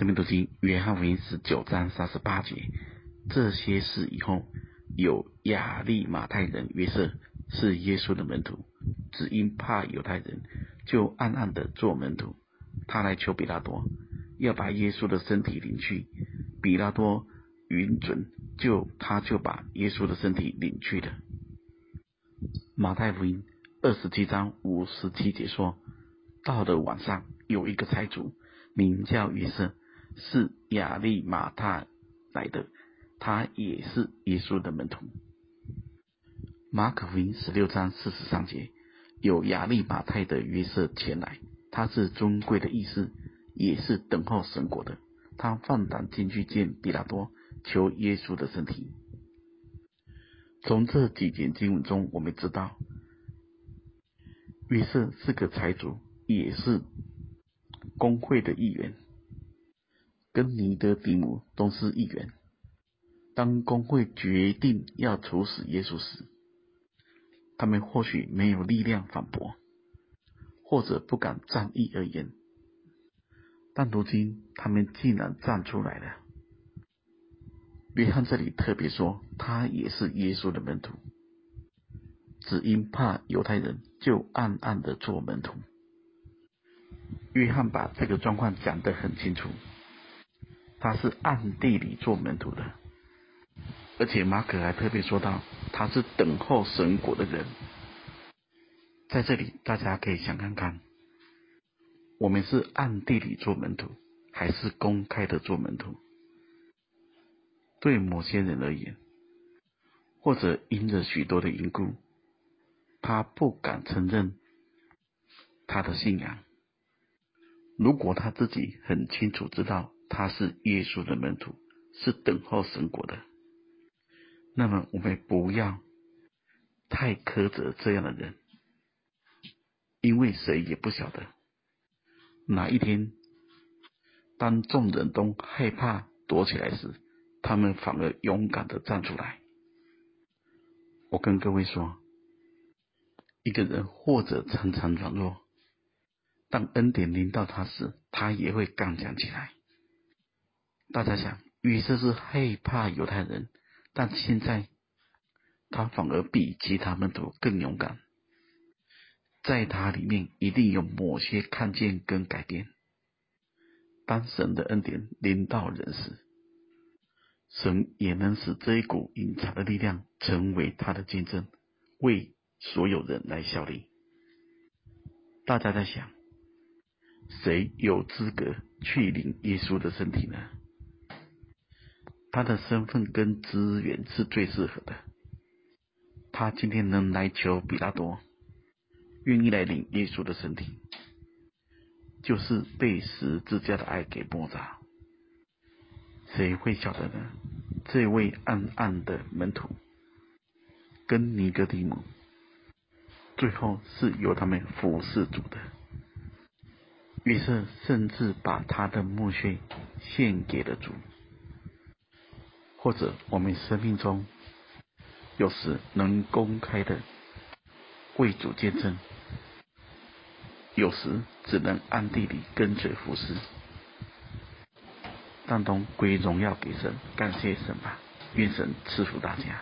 生命读经约翰福音十九章三十八节，这些事以后，有亚利马太人约瑟是耶稣的门徒，只因怕犹太人，就暗暗的做门徒。他来求比拉多，要把耶稣的身体领去。比拉多允准，就他就把耶稣的身体领去了。马太福音二十七章五十七节说，到了晚上，有一个财主名叫约瑟。是亚利马太来的，他也是耶稣的门徒。马可福音十六章四十三节，有亚利马太的约瑟前来，他是尊贵的议士，也是等候神国的。他放胆进去见比拉多，求耶稣的身体。从这几节经文中，我们知道约瑟是个财主，也是公会的一员。跟尼德底姆都是议员。当工会决定要处死耶稣时，他们或许没有力量反驳，或者不敢仗义而言。但如今他们竟然站出来了。约翰这里特别说，他也是耶稣的门徒，只因怕犹太人，就暗暗的做门徒。约翰把这个状况讲得很清楚。他是暗地里做门徒的，而且马可还特别说到，他是等候神国的人。在这里，大家可以想看看，我们是暗地里做门徒，还是公开的做门徒？对某些人而言，或者因着许多的缘故，他不敢承认他的信仰。如果他自己很清楚知道，他是耶稣的门徒，是等候神国的。那么，我们不要太苛责这样的人，因为谁也不晓得哪一天，当众人都害怕躲起来时，他们反而勇敢的站出来。我跟各位说，一个人或者常常软弱，当恩典临到他时，他也会刚强起来。大家想，约瑟是害怕犹太人，但现在他反而比其他门徒更勇敢。在他里面一定有某些看见跟改变。当神的恩典临到人时，神也能使这一股隐藏的力量成为他的见证，为所有人来效力。大家在想，谁有资格去领耶稣的身体呢？他的身份跟资源是最适合的。他今天能来求比拉多，愿意来领耶稣的身体，就是被十字架的爱给摸着。谁会晓得呢？这位暗暗的门徒跟尼哥底母，最后是由他们服侍主的。约瑟甚至把他的墓穴献给了主。或者我们生命中，有时能公开的为主见证，有时只能暗地里跟随服侍，但都归荣耀给神，感谢神吧，愿神赐福大家。